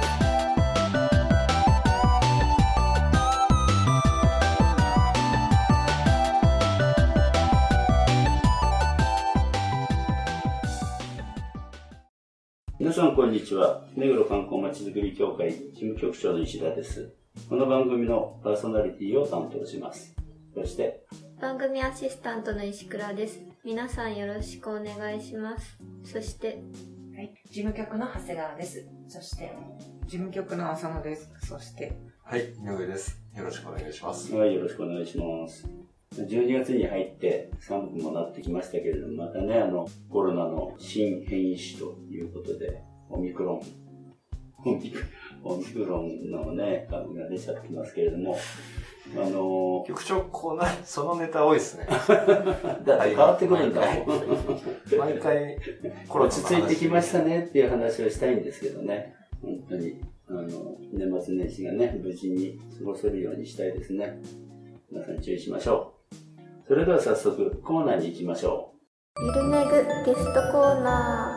す。皆さんこんにちは。目黒観光まちづくり協会事務局長の石田です。この番組のパーソナリティを担当します。そして、番組アシスタントの石倉です皆さんよろしくお願いしますそしてはい、事務局の長谷川です。そして、事務局の浅野です。そして、はい、井上です。よろしくお願いします。はい、よろしくお願いします。12月に入って寒くもなってきましたけれども、またね、あの、コロナの新変異種ということで、オミクロン、オミクロンのね、株が出ちゃってますけれども、あの、局長、こうな、そのネタ多いですね。だって変わってくるんだもん。毎回、コロナの落話ち着いてきましたねっていう話をしたいんですけどね。本当に。あの、年末年始がね、無事に過ごせるようにしたいですね。皆さん注意しましょう。それでは早速、コーナーに行きましょゆるめぐゲストコーナ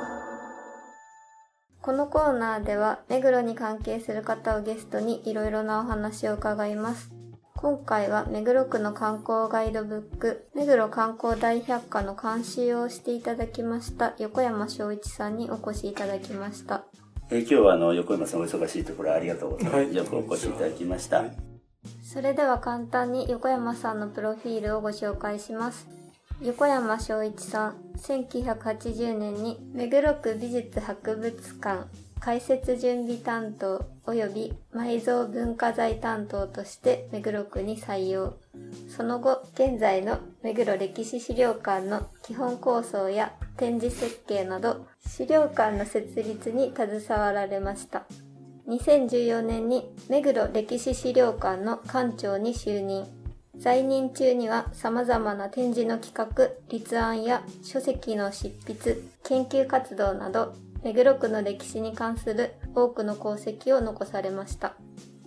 ーこのコーナーでは目黒に関係する方をゲストにいろいろなお話を伺います今回は目黒区の観光ガイドブック目黒観光大百科の監修をしていただきました横山翔一さんにお越しいただきましたう。えー今日はあの、横山さんお忙しいところありがとうございます。はいよくお越しいただきました。はいそれでは簡単に横山さんのプロフィールをご紹介します。横山翔一さん、1980年に目黒区美術博物館開設準備担当及び埋蔵文化財担当として目黒区に採用。その後、現在の目黒歴史資料館の基本構想や展示設計など、資料館の設立に携わられました。2014年に目黒歴史資料館の館長に就任。在任中には様々な展示の企画、立案や書籍の執筆、研究活動など、目黒区の歴史に関する多くの功績を残されました。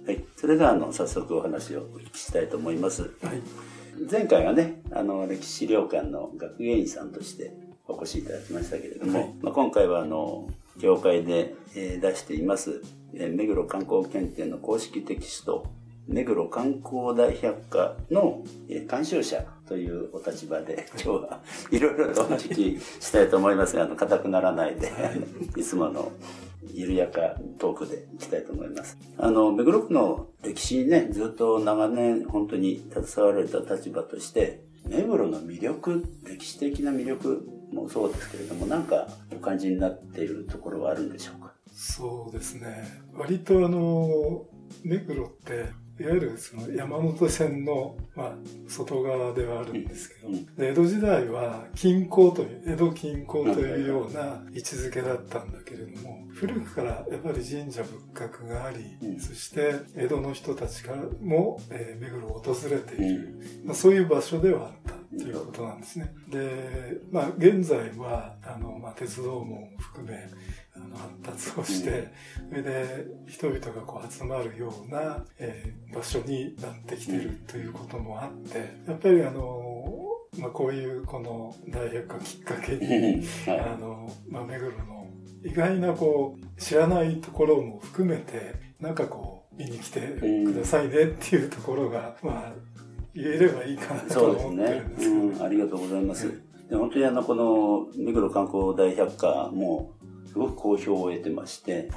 はい。それではあの、早速お話をお聞きしたいと思います。はい。前回はね、あの、歴史資料館の学芸員さんとしてお越しいただきましたけれども、はいまあ、今回はあの、協会で、えー出しています、えー目黒観光検定の公式テキスト、目黒観光大百科の、えー監修者というお立場で、今日はいろいろとお聞きしたいと思いますが、あの、硬くならないで、いつもの緩やかトークでいきたいと思います。あの、目黒区の歴史にね、ずっと長年本当に携わられた立場として、目黒の魅力、歴史的な魅力もそうですけれども、なんかお感じになっているところはあるんでしょうか？そうですね。割とあの目黒っていわゆるその山手線の、まあ、外側ではあるんですけど、うんで江戸時代は近郊という江戸近郊というような位置づけだったんだけれども古くからやっぱり神社仏閣があり、うん。そして江戸の人たちからも、えー目黒を訪れている、まあ、そういう場所ではあったということなんですね。で、まあ、現在はあの、まあ、鉄道網も含めあの発達をして、それで人々がこう集まるような、えー場所になってきてるということもあってやっぱりあの、まあ、こういうこの大百科きっかけに、はあの、まあ、目黒の意外なこう知らないところも含めてなんかこう見に来てくださいねっていうところが、まあ言えればいいかなと思ってるん。ですけど、うん、ありがとうございます。うんで本当にあの、この目黒観光大百科も、すごく好評を得てまして、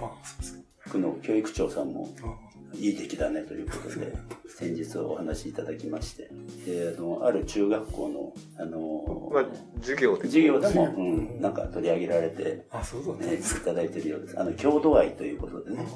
区の教育長さんもあいい出来だねということで、先日お話しいただきまして、で、あの、ある中学校の、あの、まあ、授業で。授業でも、うん、なんか取り上げられて、あそうだったんね、いただいてるようです。あの、郷土愛ということであね、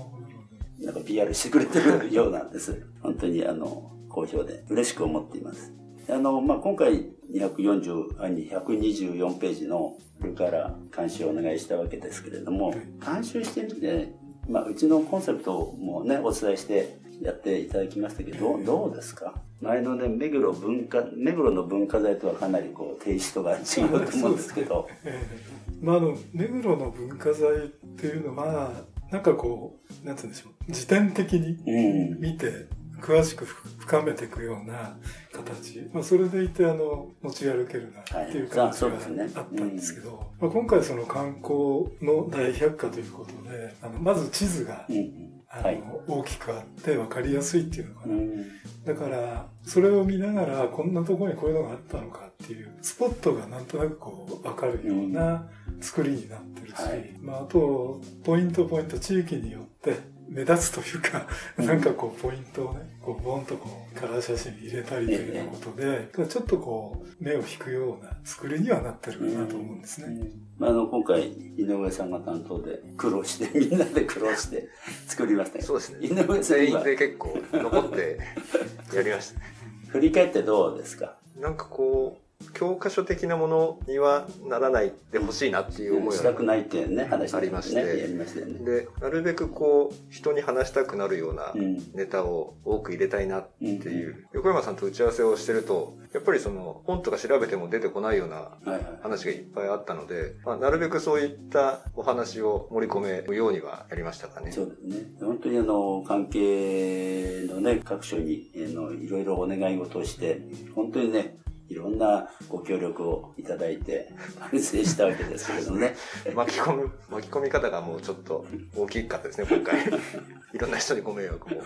なんか PR してくれてるようなんです。本当にあの、好評で嬉しく思っています。あの、まあ、今回240、あ、124ページのこれから監修をお願いしたわけですけれども、監修してみて、まあ、うちのコンセプトもね、お伝えしてやっていただきましたけど、どうですか？前のね、目黒文化、目黒の文化財とはかなりこう、テイストが違うと思うんですけど。ええまあ、あの目黒の文化財っていうのはなんかこうなんて言うんでしょう。自伝的にうん。見て詳しく深めていくような形、まあ、それでいてあの持ち歩けるなっていうはい。感じがあったんですけど、まあ、今回その観光の大百科ということであのまず地図がうんうん。あの、はい。大きくあって分かりやすいっていうのかな、うん。だからそれを見ながらこんなところにこういうのがあったのかっていうスポットがなんとなくこう分かるような作りになってるし、はい。まあ、あとポイントポイント地域によって目立つというか、うんなんかこうポイントをねこうボンとこうカラー写真に入れたりというようなことで、ちょっとこう目を引くような作りにはなってるかなと思うんですね。まあ、あの、今回、井上さんが担当で苦労して、みんなで苦労して 作りましたね。そうですね。井上さん今全員で結構残ってやりましたね。振り返ってどうですか？なんかこう、教科書的なものにはならないでほしいなっていう思いしたくが。ないっていうね、話ありまして。で、なるべくこう、人に話したくなるようなうん。ネタを多く入れたいなっていう。横山さんと打ち合わせをしてると、やっぱりその、本とか調べても出てこないような。話がいっぱいあったので、まあ、なるべくそういったお話を盛り込めるようにはやりましたかね。そうですね。本当にあの、関係のね、各所に、いろいろお願い事をして、本当にね、いろんなご協力をいただいて、完成したわけですけれどもね。巻き込む、巻き込み方がもうちょっと大きかったですね、今回。いろんな人にご迷惑も。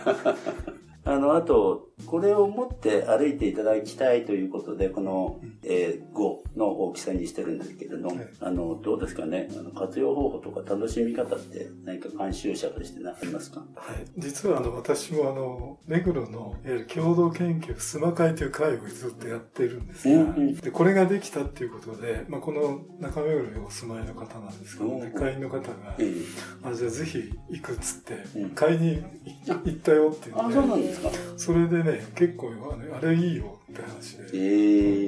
あの、あと、これを持って歩いていただきたいということで、この、えー5の大きさにしてるんですけれども、はい。あの、どうですかね、あの活用方法とか楽しみ方って何か監修者として何かありますか？はい、実はあの私もあの目黒のいわゆる共同研究須磨会という会をずっとやっているんですが、うんうん。でこれができたっていうことで、まあ、この中目黒にお住まいの方なんですけど、うん。ね、会員の方がええ。あじゃあぜひ行くっつって、うん。買いに行ったよって言あ、って、そうなんですか？それでね結構あれあれいいよって話えで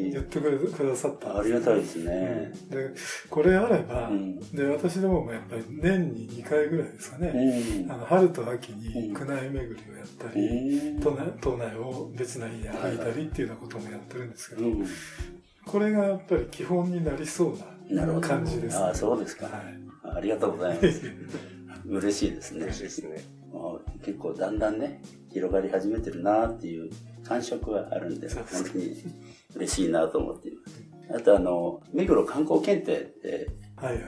え言ってくれくださったんありがたいですね。でこれあれば、うんで私どももやっぱり年に2回ぐらいですかね、うんあの春と秋にうん区内巡りをやったうり、ん都内都内を別な家歩いたりっていうようなこともやってるんですけど、うんこれがやっぱり基本になりそうな。感じです、あそうですか。はいありがとうございます。嬉しいですね嬉。しいですね。結構だんだんね、広がり始めてるなっていう感触はあるんで、本当に嬉しいなと思っています。あとあの、目黒観光検定って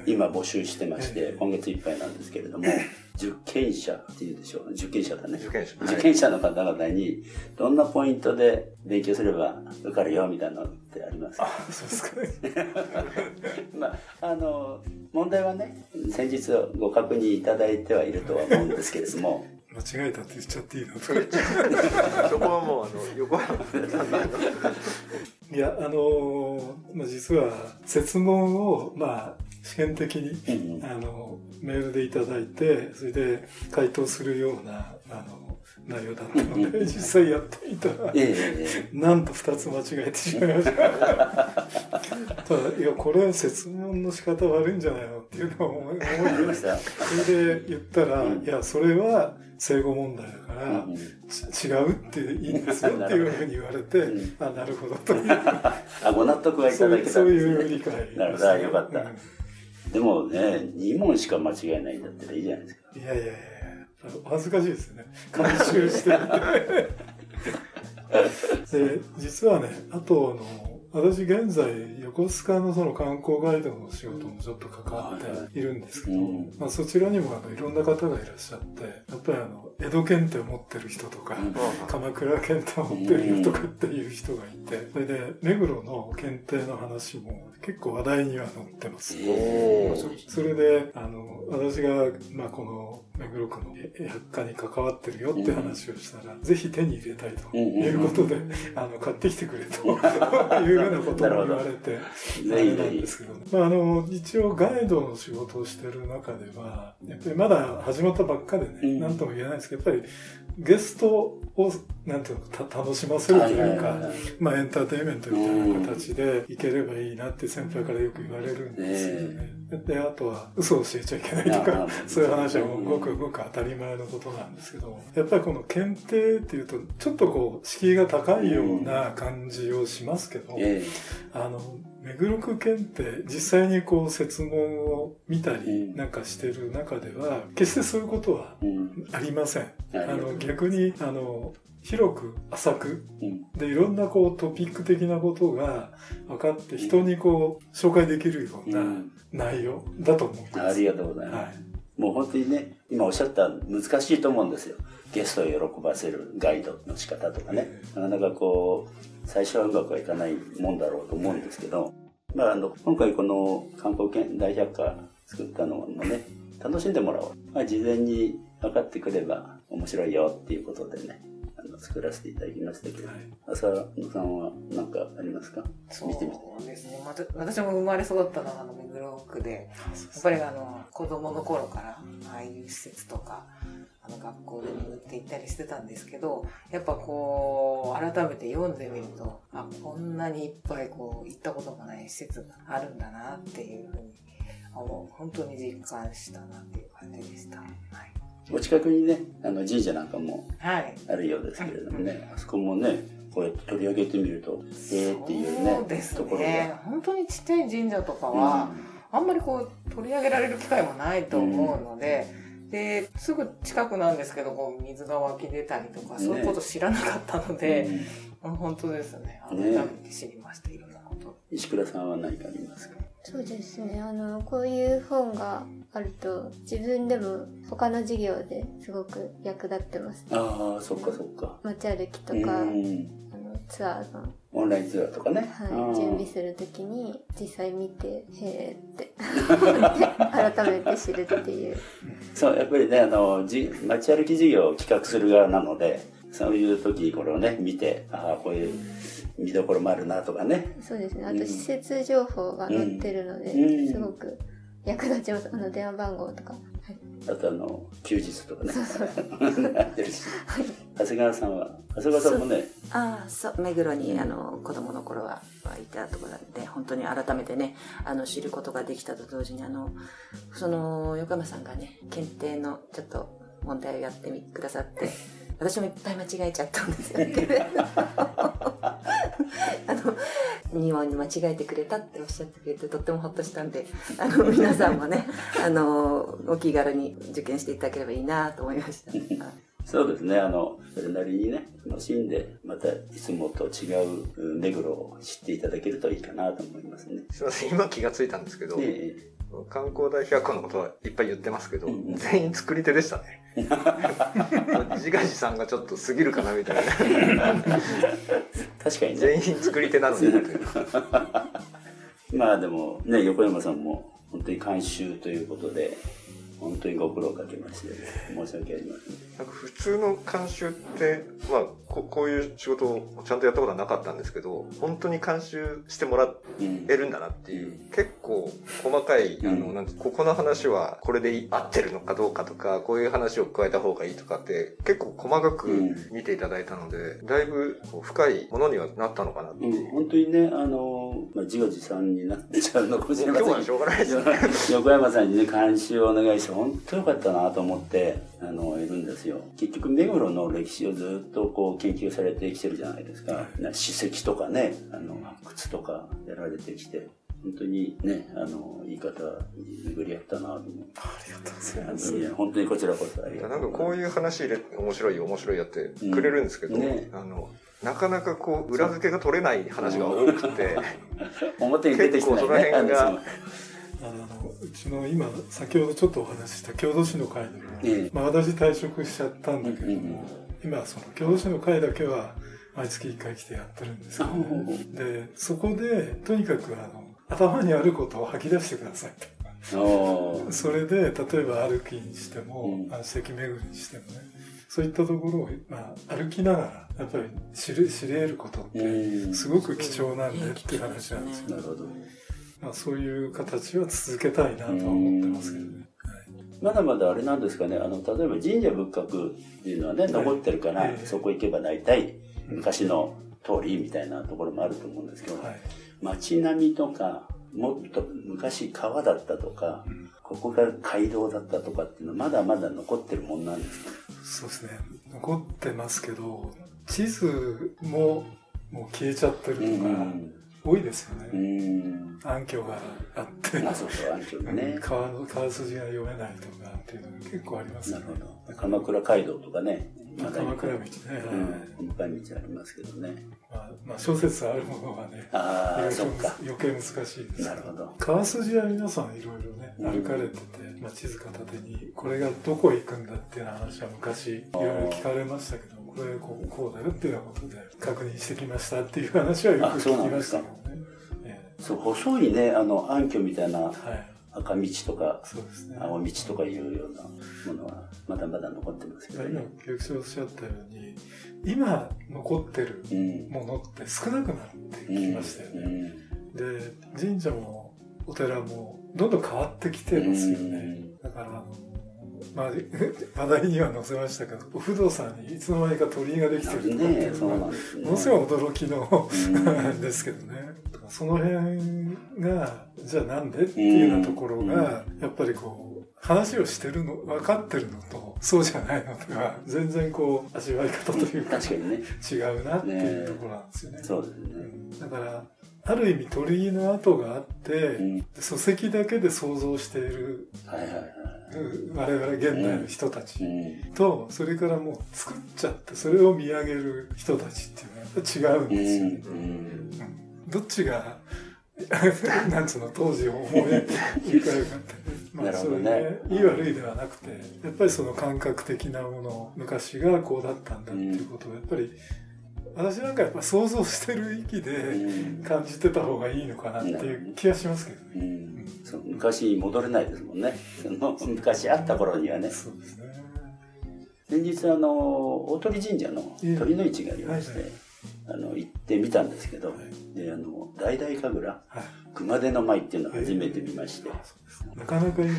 今募集してましてええ、今月いっぱいなんですけれども、受験者っていうでしょう。受験者だね。受験者。受験者の方々にどんなポイントで勉強すれば受かるよみたいなのってありますか？あそうですかね まあ、あの、問題はね、先日ご確認いただいてはいるとは思うんですけれども、間違えたって言っちゃっていいの？そ こはもう、あの、横山さんの、いやあのーまあ、実は設問をまあ試験的にうん。あのメールでいただいてそれで回答するようなあの内容だったので実際やってみたらなんと2つ間違えてしまいました。ただ、いや、これ説問の仕方悪いんじゃないのっていうのを思いました。それで言ったら、うん。いや、それは正誤問題だから、うんち違うっていいんですよっていうふうに言われて、うん。あ、なるほどという、あ、ご納得はいただけたんですね。いう理解。ね、なるほど。あよかった。うん。でもね、2問しか間違えないんだったらいいじゃないですか。いやいやいや恥ずかしいですよね。監修して。で、実はね、あと、の、私現在、横須賀のその観光ガイドの仕事もちょっと関わっているんですけど、うん。まあ、そちらにもあのいろんな方がいらっしゃって、やっぱりあの、江戸検定を持ってる人とか、うん。鎌倉検定を持ってる人とかっていう人がいて、それで、目黒の検定の話も結構話題には載ってます。ええそれで、あの、私が、まあ、この目黒区の百科に関わってるよって話をしたら、ぜひ手に入れたいということで、あの、買ってきてくれと いうようなことも言われて、あれなんですけど、まあ、あの、一応ガイドの仕事をしてる中では、やっぱりまだ始まったばっかでね、うん。なんとも言えないですけど、やっぱりゲストをなんていうのた楽しませるというか、まあエンターテインメントみたいな形でいければいいなって先輩からよく言われるんですよね。で、あとは嘘を教えちゃいけないとあかあ、そういう話はもうごくごく当たり前のことなんですけど、やっぱりこの検定っていうと、ちょっとこう、敷居が高いような感じをしますけど、えあの、目黒区検定、実際にこう、設問を見たりうんなんかしてる中では、決してそういうことは。ありません。あの、逆に、あの、広く浅くうん。でいろんなこうトピック的なことが分かって人にこう紹介できるようう。なん内容だと思います。ありがとうございます。はい。もう本当にね、今おっしゃった難しいと思うんですよ。ゲストを喜ばせるガイドの仕方とかね。なかなかこう、最初はうまくはいかないもんだろうと思うんですけど、まああの、今回この観光券大百科作ったのもね、楽しんでもらおう。まあ事前に分かってくれば面白いよっていうことでね、あの作らせていただきましたけど、はい浅野さんは何かありますか？そう見てみて。ですね。また私も生まれ育ったのがあの目黒区で、やっぱりあの子供の頃からああいう施設とか、あの学校で巡って行ったりしてたんですけど、やっぱこう、改めて読んでみると、あ、こんなにいっぱいこう、行ったこともない施設があるんだなっていうふうに、思う本当に実感したなっていう感じでした。はい。お近くにね、あの神社なんかもはい。あるようですけれどもね、あそこもね、こうやって取り上げてみると、ええっていうね、そうですところね。本当にちっちゃい神社とかは、あんまりこう取り上げられる機会もないと思うので、で、すぐ近くなんですけど、こう水が湧き出たりとか、ねそういうこと知らなかったのうんで、うんうん本当ですね。改ねめて知りました、いろんなこと。石倉さんは何かありますか？そうですね。あの、こういう本があると、自分でも他の授業ですごく役立ってます。ああ、そっかそっか。街歩きとうか、あんのツアーの、オンラインツアーとかね。はい、うん準備するときに実際見て、へえって 改めて知るっていう。そう、やっぱりね、あの、じ街歩き授業を企画する側なので、そういう時にこれをね、見て、ああ、こういう見どころもあるなとかね。そうですね。あうんと施設情報が載ってるので、うんすごく役立ちます。あの電話番号とか。はい、あとあの、休日とかね。やってるし。長谷川さんは、長谷川さんもね、ああそう。目黒にあの子供の頃はいたところなんで本当に改めてねあの知ることができたと同時にあのその横山さんがね検定のちょっと問題をやってみくださって私もいっぱい間違えちゃったんですよね 2問に間違えてくれたっておっしゃってくれてとってもほっとしたんであの皆さんもねあのお気軽に受験していただければいいなと思いました。そうですね、あの、それなりにね、楽しんで、またいつもと違ううん目黒を知っていただけるといいかなと思いますね。すいません、今気がついたんですけど、え観光大百科のことはいっぱい言ってますけど、うんうん全員作り手でしたね。自画自賛がちょっと過ぎるかなみたいな。え確かにね。全員作り手なのに。まあでもね、横山さんも本当に監修ということで、本当にご苦労かけまして、申し訳ありません。なんか普通の監修って、まあこ、こういう仕事をちゃんとやったことはなかったんですけど、本当に監修してもらうんえるんだなっていう、結構細かい、あの、うんなんてここの話はこれで合ってるのかどうかとか、こういう話を加えた方がいいとかって、結構細かくうん見ていただいたので、だいぶ深いものにはなったのかなっていう。うん、本当にね、あの、まあ、自画自賛になっちゃうのかもしれません今日はしょうがないですね。横山さんにね、監修をお願いして、本当よかったなと思って、あの、いるんですよ。結局、目黒の歴史をずっとこう研究されてきてるじゃないですか。な史跡とかね、あの、発掘とかやられてきて、本当にね、あの、言い方に巡り合ったなと思って。ありがとうございあます。のいや本当にこちらこそありがとうなんかこういう話入れ面白いよ面白いよってくれるんですけど、うんねあのなかなかこう裏付けが取れない話が多くて、表に出てきてないね。結構その辺があのあのうちの今先ほどちょっとお話しした郷土史の会でも、ええ。まあ、私退職しちゃったんだけれどうんうんも、今その郷土史の会だけは毎月1回来てやってるんですけど、ね、でそこでとにかくあの頭にあることを吐き出してくださいと。それで例えば歩きにしても、うん。あの関巡りにしてもねそういったところを、まあ、歩きながらやっぱり知る知り得ることってうん。すごく貴重なんだっていう話なんですよ、なるほど。まあ、そういう形は続けたいなとは思ってますけどね、はい。まだまだあれなんですかね、あの、例えば神社仏閣っていうのはね、残ってるから、はいそこ行けば大体、昔の通りみたいなところもあると思うんですけど、はい。街並みとか、もっと昔川だったとか、ここが街道だったとかっていうのはまだまだ残ってるもんなんですか？そうですね。残ってますけど、地図ももう消えちゃってるとか、多いですようね。ん。暗渠があって、あ、そうそう、暗渠ね。川の川筋が読めないとかっていうのが結構ありますよねなる。ほど。鎌倉街道とかね。まあ鎌倉道ね、うん。細かい道ありますけどね。まあ、まあ小説あるものはね、あそっか。余計難しいですけなるほど川筋は皆さんいろいろね、うん歩かれてて、まあ、地図片手に、これがどこ行くんだっていう話は昔いろいろ聞かれましたけど、これこうこうだよっていうようなことで確認してきましたっていう話はよく聞きましたけどね。えそう、細いね、あの、暗渠みたいなえはい。赤道とか、そうですね。青道とかいうようなものは、まだまだ残ってますけど今ね。、局長おっしゃったように、今残ってるうん。ものって少なくなってきましたようね。ん。で、神社もお寺もどんどん変わってきてますよね。だから、まあ、話題には載せましたけど、お不動産にいつの間にか鳥居ができてるとかっていううの。ものすごい驚きのうん ですけどね。その辺が、じゃあなんでっていうようなところが、やっぱりこう、話をしてるの、分かってるのと、そうじゃないのとは、全然こう、味わい方というか、確かにね。違うなっていうところなんですよね。そうですうね。んだから、ある意味鳥居の跡があって、うん。礎石だけで想像しているはいはいはい。我々現代の人たちうん。と、それからもう作っちゃって、それを見上げる人たちっていうのは違うんうですよね。ん。どっちが、なんつうの、当時を思い浮かべるかって。まあ、それね、いい悪いではなくて、やっぱりその感覚的なもの、昔がこうだったんだっていうことを、やっぱり、私なんかやっぱ想像してる域うでん。感じてた方がいいのかなっていう気がしますけどうね。ん。そう昔に戻れないですもんね。その 昔あった頃にはね。そうですね。先日あの大鳥神社の鳥の市がありまして、はいはいあの行ってみたんですけど、はいであの大々神楽はい。熊手の舞っていうのを初めて見まして、なかなか今ね、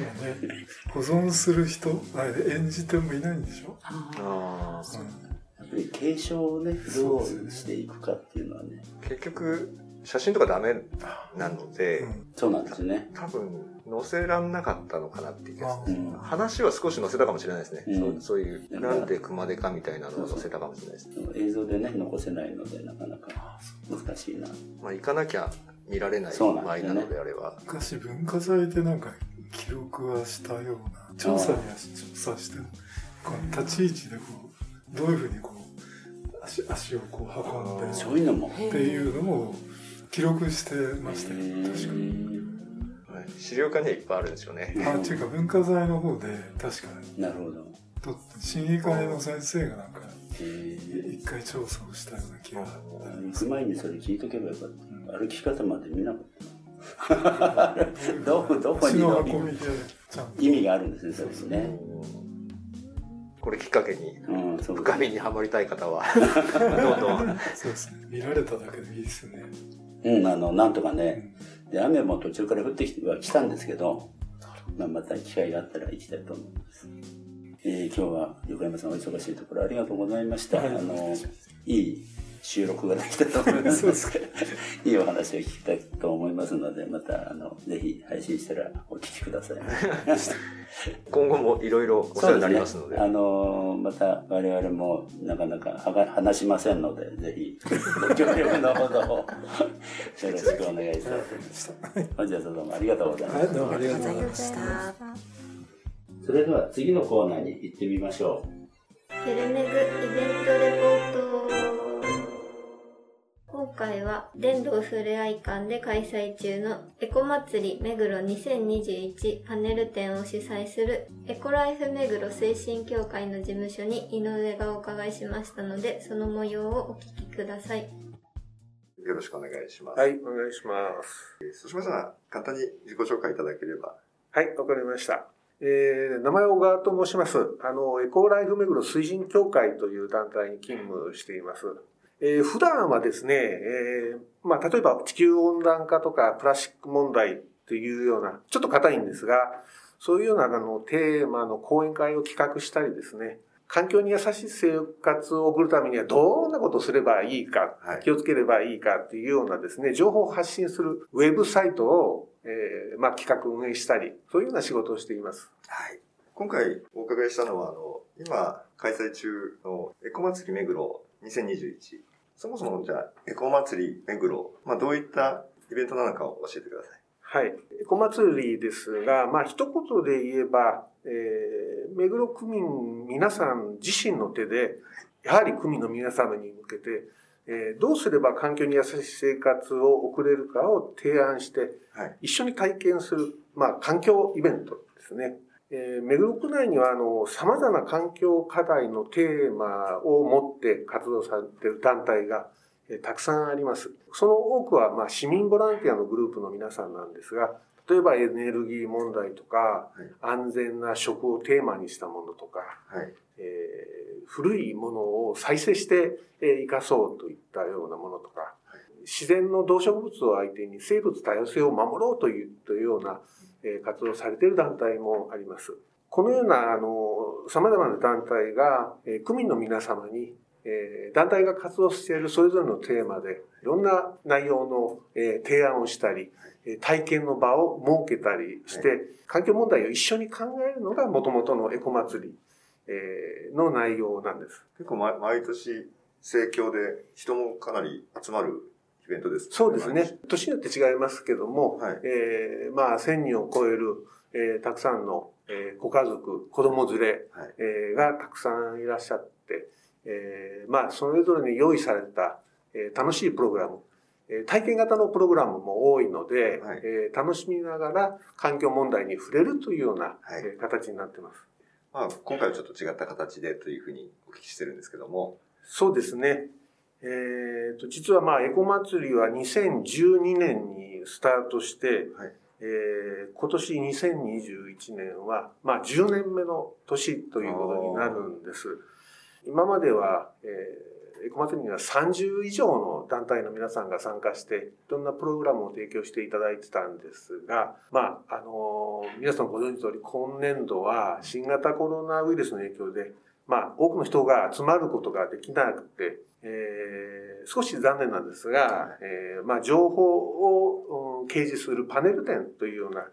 保存する人、あれ演じてもいないんでしょ、あーうんやっぱり継承をねどうしていくかっていうのはね。結局、写真とかダメなので、うん。そうなんですね。多分載せらんなかったのかなっていう気がする、うん。話は少し載せたかもしれないですね、うん。そうそういううんなんで熊手かみたいなのを載せたかもしれないですね、映像でね残せないのでなかなか難しいな。まあ、行かなきゃ見られないそうなのであれば、昔文化財でなんか記録はしたような、調査には調査して、この立ち位置でこう、どういうふうにこう、足足をこう運んで、そういうのも。っていうのも記録してましたよ、確かに。はい資料館にはいっぱいあるんですよね、あ、っていうか文化財の方で確かに、なるほど。と審議会の先生がなんか、えー一回調査をしたような気が。行く前にそれ聞いとけばよかった。歩き方まで見なかった。どこどこ。意味があるんですね、それにね。これきっかけに深みにはまりたい方は どんどんそうですね。見られただけでいいですよね。うん、あの、なんとかね。で、雨も途中から降ってきては来たんですけど、まあ、また機会があったら行きたいと思います。えー今日は横山さんお忙しいところありがとうございました。はいあの、いい収録ができたと思います。そうですかいいお話を聞きたいと思いますので、また、あの、ぜひ配信したらお聞きください。今後もいろいろお世話になりますのであの、また我々もなかなかはが話しませんので、ぜひご協力のほどをよろしくお願いしたいと思います。本日はどうもありがとうございました。はい、どうもありがとうございました。それでは次のコーナーに行ってみましょヘルメグイベントレポート今回は電動ふれあい館で開催中のエコ祭り目黒2021パネル展を主催するエコライフ目黒推進協会の事務所に井上がお伺いしましたのでその模様をお聞きくださいよろしくお願いします、はい、お願いします。えーそうしましたら簡単に自己紹介いただければはい、わかりました。えー、名前小川と申します。あの、エコーライフ目黒推進協会という団体に勤務しています。えー、普段はですね、えー、まあ、例えば地球温暖化とかプラスチック問題というような、ちょっと硬いんですが、そういうようなあのテーマの講演会を企画したりですね、環境に優しい生活を送るためにはどんなことをすればいいか、はい気をつければいいかっていうようなですね、情報を発信するウェブサイトを、えーまあ、企画運営したり、そういうような仕事をしています。はい。今回お伺いしたのは、あの、今開催中のエコ祭り目黒2021。そもそもじゃあ、エコ祭り目黒、まあどういったイベントなのかを教えてください。はい。エコ祭りですが、まあ、一言で言えば、えー、目黒区民皆さん自身の手で、やはり区民の皆様に向けて、えーどうすれば環境に優しい生活を送れるかを提案して、はい一緒に体験する、まあ、環境イベントですね。えー目黒区内には、あの、様々な環境課題のテーマを持って活動されている団体が、えーたくさんあります。その多くは、まあ、市民ボランティアのグループの皆さんなんですが、例えばエネルギー問題とか、安全な食をテーマにしたものとか、はい。えー古いものを再生して、えー生かそうといったようなものとか、自然の動植物を相手に生物多様性を守ろうというというような、えー活動をされている団体もあります。このような、あの、様々な団体が、えー区民の皆様に、えー団体が活動しているそれぞれのテーマで、いろんな内容の、えー提案をしたり、えー体験の場を設けたりして、環境問題を一緒に考えるのが元々のエコ祭り、えーの内容なんです。結構、ま、毎年盛況で人もかなり集まるイベントです、そうですね。年。によって違いますけども、はい。えーまあ、1000人を超える、えーたくさんの、えーご家族、子供連れ、はい。えーがたくさんいらっしゃって、えーまあ、それぞれに用意された、えー楽しいプログラム、えー体験型のプログラムも多いので、はい。えー楽しみながら環境問題に触れるというような、はい。えー形になってます。まあ、今回はちょっと違った形でというふうにお聞きしてるんですけども、そうですね。えーと、実はまあ、エコ祭りは2012年にスタートして、はいえー今年2021年は、まあ、10年目の年ということになるんです。今までは、えーエコ祭りには30以上の団体の皆さんが参加して、いろんなプログラムを提供していただいてたんですが、まあ、あのー皆さんご存知の通り、今年度は新型コロナウイルスの影響で、まあ、多くの人が集まることができなくて、えー少し残念なんですが、えーまあ、情報をうん掲示するパネル展というような、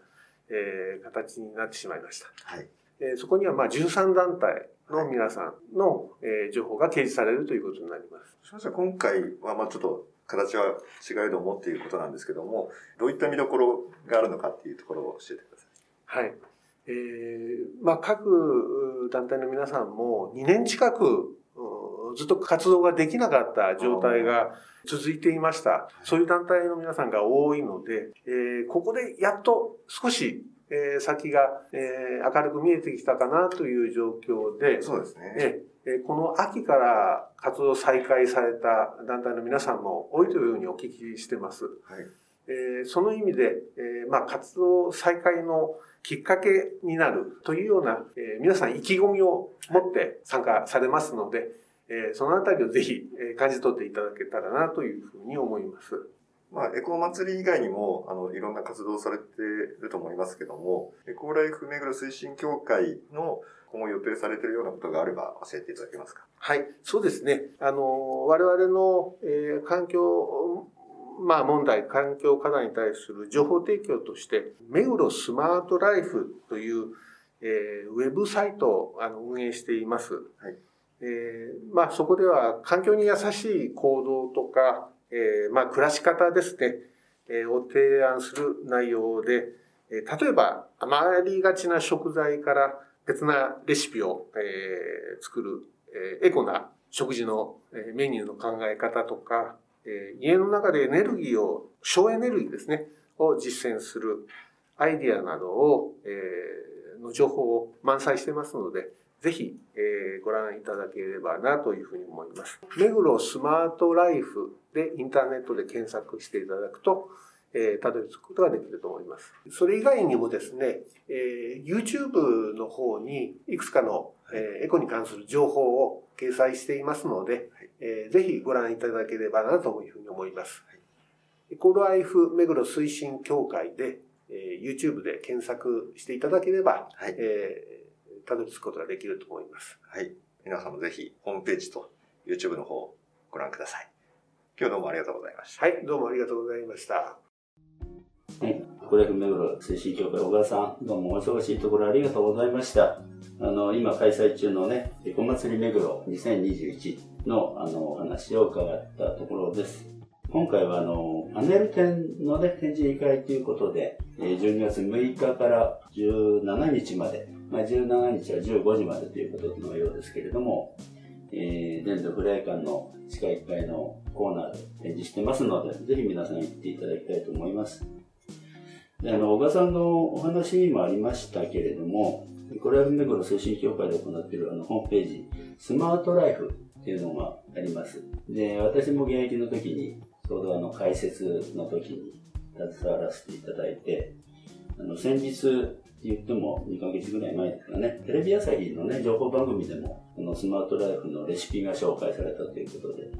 えー形になってしまいました。はい。えーそこにはまあ13団体の皆さんの、えー情報が掲示されるということになります。そして今回は、まあちょっと形は違いどもっていうことなんですけども、どういった見どころがあるのかっていうところを教えてください。はい。えーまあ、各団体の皆さんも2年近くうんずっと活動ができなかった状態が続いていました。そういう団体の皆さんが多いので、えーここでやっと少し、えー先が、えー明るく見えてきたかなという状況で、そうですね。ええこの秋から活動再開された団体の皆さんも多いというふうにお聞きしてます。はい。えーその意味で、えーまあ、活動再開のきっかけになるというような、えー皆さん意気込みを持って参加されますので、えーそのあたりをぜひ、えー感じ取っていただけたらなというふうに思います。まあ、エコ祭り以外にも、あの、いろんな活動をされていると思いますけども、エコライフ目黒推進協会の今後予定されているようなことがあれば教えていただけますか？はい、そうですね。あの、我々の、えー環境、まあ問題、環境課題に対する情報提供として、目黒スマートライフという、えーウェブサイトをあの運営しています。はいえーまあそこでは環境に優しい行動とか、えーまあ暮らし方ですね、えーを提案する内容で、えー例えば余りがちな食材から別なレシピを、えー作る、えーエコな食事のえーメニューの考え方とか、えー家の中でエネルギーを、省エネルギーですね、を実践するアイディアなどを、えーの情報を満載してますので、ぜひ、えーご覧いただければなというふうに思います。目黒スマートライフでインターネットで検索していただくと、えーたどり着くことができると思います。それ以外にもですね、えー YouTube の方にいくつかの、えーエコに関する情報を掲載していますので、えーぜひご覧いただければなというふうに思います。エコライフ目黒推進協会で、えー YouTube で検索していただければ、はい。えーたどり着くことができると思います。はい。皆さんもぜひ、ホームページと YouTube の方をご覧ください。今日どうもありがとうございました。はい、どうもありがとうございました。はい。これ目黒推進協会小川さん、どうもお忙しいところありがとうございました。あの、今開催中のね、エコ祭り目黒2021の、あの、お話を伺ったところです。今回は、あの、パネル展のね、展示会ということで、えー12月6日から17日まで、まあ、17日は15時までということのようですけれども、えー、電動フライ館の地下1階のコーナーで展示してますので、ぜひ皆さん行っていただきたいと思います。で、あの、小川さんのお話にもありましたけれども、コレアル目黒推進協会で行っているあのホームページ、スマートライフっていうのがあります。で、私も現役の時に、ちょうどあの、解説の時に携わらせていただいて、あの、先日言っても2ヶ月ぐらい前ですかね、テレビ朝日のね、情報番組でも、このスマートライフのレシピが紹介されたということで、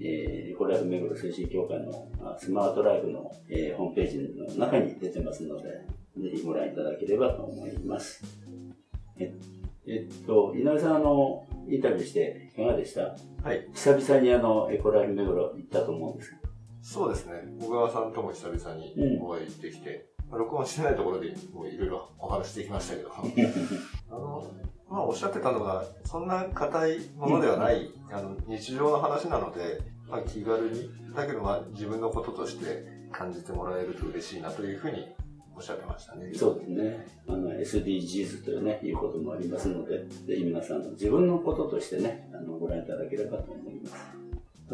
えー、コレアル目黒推進協会のあスマートライフの、えーホームページの中に出てますので、ぜひご覧いただければと思います。ええっと、井上さん、あの、インタビューしていかがでした？はい。久々にあの、エコライフ目黒行ったと思うんですそうですね。小川さんとも久々にお会いできて、まあ録音してないところでもういろいろお話してきましたけど、あの、まあおっしゃってたのが、そんな硬いものではない、あの、日常の話なので、まあ気軽に、だけどまあ自分のこととして感じてもらえると嬉しいなというふうにおっしゃってましたね。そうですね。あの、SDGs というね、いうこともありますので、ぜひ皆さんの自分のこととしてね、あの、ご覧いただければと思いま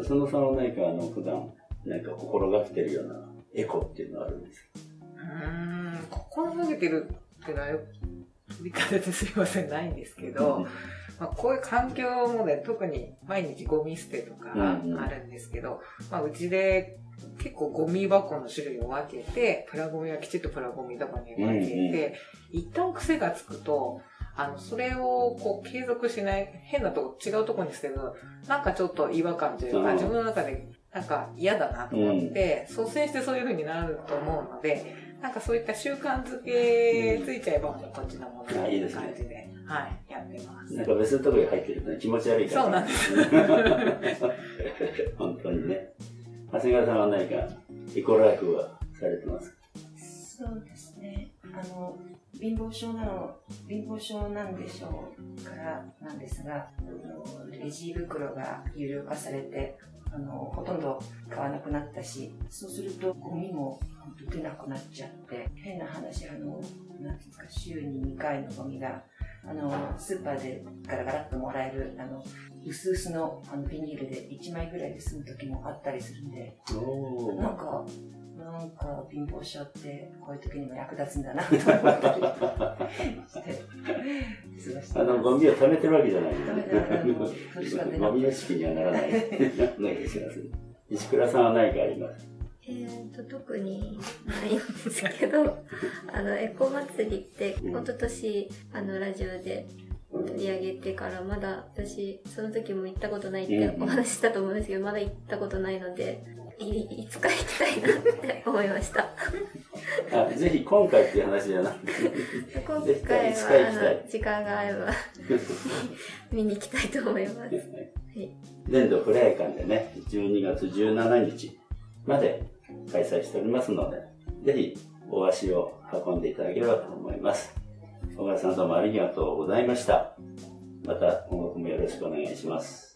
す。そのさんは何かあの、普段、何か心がけてるようなエコっていうのはあるんですか？うーん、心がけてるってのはよ飛び方ですいません、ないんですけど、まあ、こういう環境もね、特に毎日ゴミ捨てとかあるんですけど、まあ、うちで結構ゴミ箱の種類を分けて、プラゴミはきちっとプラゴミ箱に分けて、一旦癖がつくと、あの、それをこう継続しない、変なとこ、違うとこに捨てると、なんかちょっと違和感というか、うん。自分の中でなんか嫌だなと思って、率先してそういう風になると思うので、なんかそういった習慣づけついちゃえば、こっちのものってあいいですね感じで、はい、やってます。なんか別のところに入ってるとね、気持ち悪いから、そうなんです。本当にね。長谷川さんは何かエコライフはされてますか？そうですね。あの、貧乏症なの、貧乏症なんでしょうからなんですが、あのレジ袋が有料化されて、あの、ほとんど買わなくなったし、そうするとゴミも出なくなっちゃって、変な話、あの、なんていうんですか、週に2回のゴミが、あの、スーパーでガラガラっともらえる、あの、薄々のあのビニールで1枚ぐらいで済む時もあったりするんで、おなんか、なんか貧乏症ってこういう時にも役立つんだなと思ったりして、過ごしてあの、ゴ。ミを溜めてるわけじゃないゴミ屋敷にはならない。ない気がします。石倉さんは何かありますえー、と特にないんですけど あのエコ祭りってうん。一昨年あのラジオで取り上げてからまだ私その時も行ったことないってうんお話ししたと思うんですけどまだ行ったことないのでいいつか行きたいなって 思いました。あぜひ今回っていう話じゃなくて、今回は時間が合えば 見に行きたいと思います。はい電動フライ館でね、12月17日まで開催しておりますので、ぜひお足を運んでいただければと思います。小川さんどうもありがとうございました。また今後ともよろしくお願いします。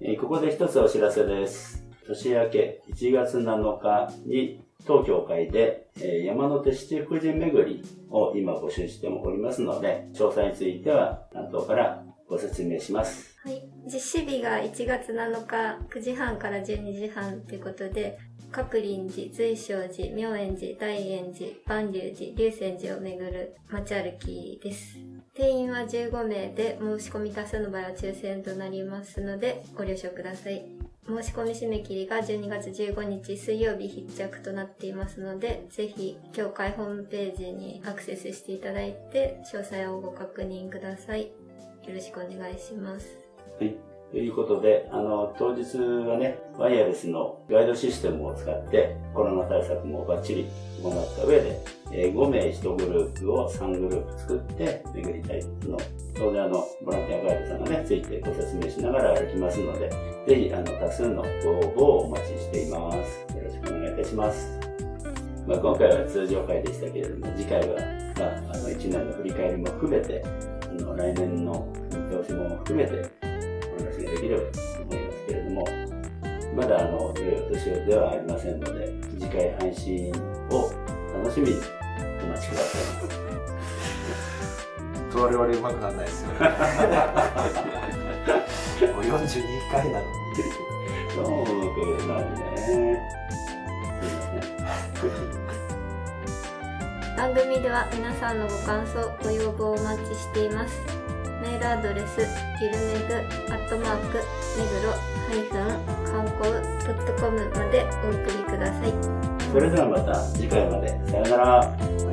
えーここで一つお知らせです。年明け1月7日に当協会で、えー山手七福神巡りを今募集しておりますので、詳細については担当からご説明します。はい、実施日が1月7日9時半から12時半ということで各林寺、随正寺、妙円寺、大円寺、万隆寺、龍泉寺を巡る街歩きです。定員は15名で申し込み多数の場合は抽選となりますのでご了承ください。申し込み締め切りが12月15日水曜日必着となっていますので、ぜひ協会ホームページにアクセスしていただいて詳細をご確認ください。よろしくお願いします。はい。ということで、あの、当日はね、ワイヤレスのガイドシステムを使って、コロナ対策もバッチリ行った上で、えー、5名1グループを3グループ作って巡りたいの。当然あの、ボランティアガイドさんがね、ついてご説明しながら歩きますので、ぜひ、あの、多数のご応募をお待ちしています。よろしくお願いいたします。まあ、今回は通常回でしたけれども、次回は、まあ、あの、1年の振り返りも含めて、あの、来年の見通しも含めて、話ができればと思いますけれども、まだあの、良いお年ではありませんので、次回配信を楽しみにお待ちください。我々うまくならないですよね。もう42回なのに。そう、うまくなるね。番組では皆さんのご感想、ご要望をお待ちしています。ールアドレス、ゆるめぐ、アットマーク、目黒、ハイフン、観光、ドットコムまでお送りください。それではまた次回まで。さよなら。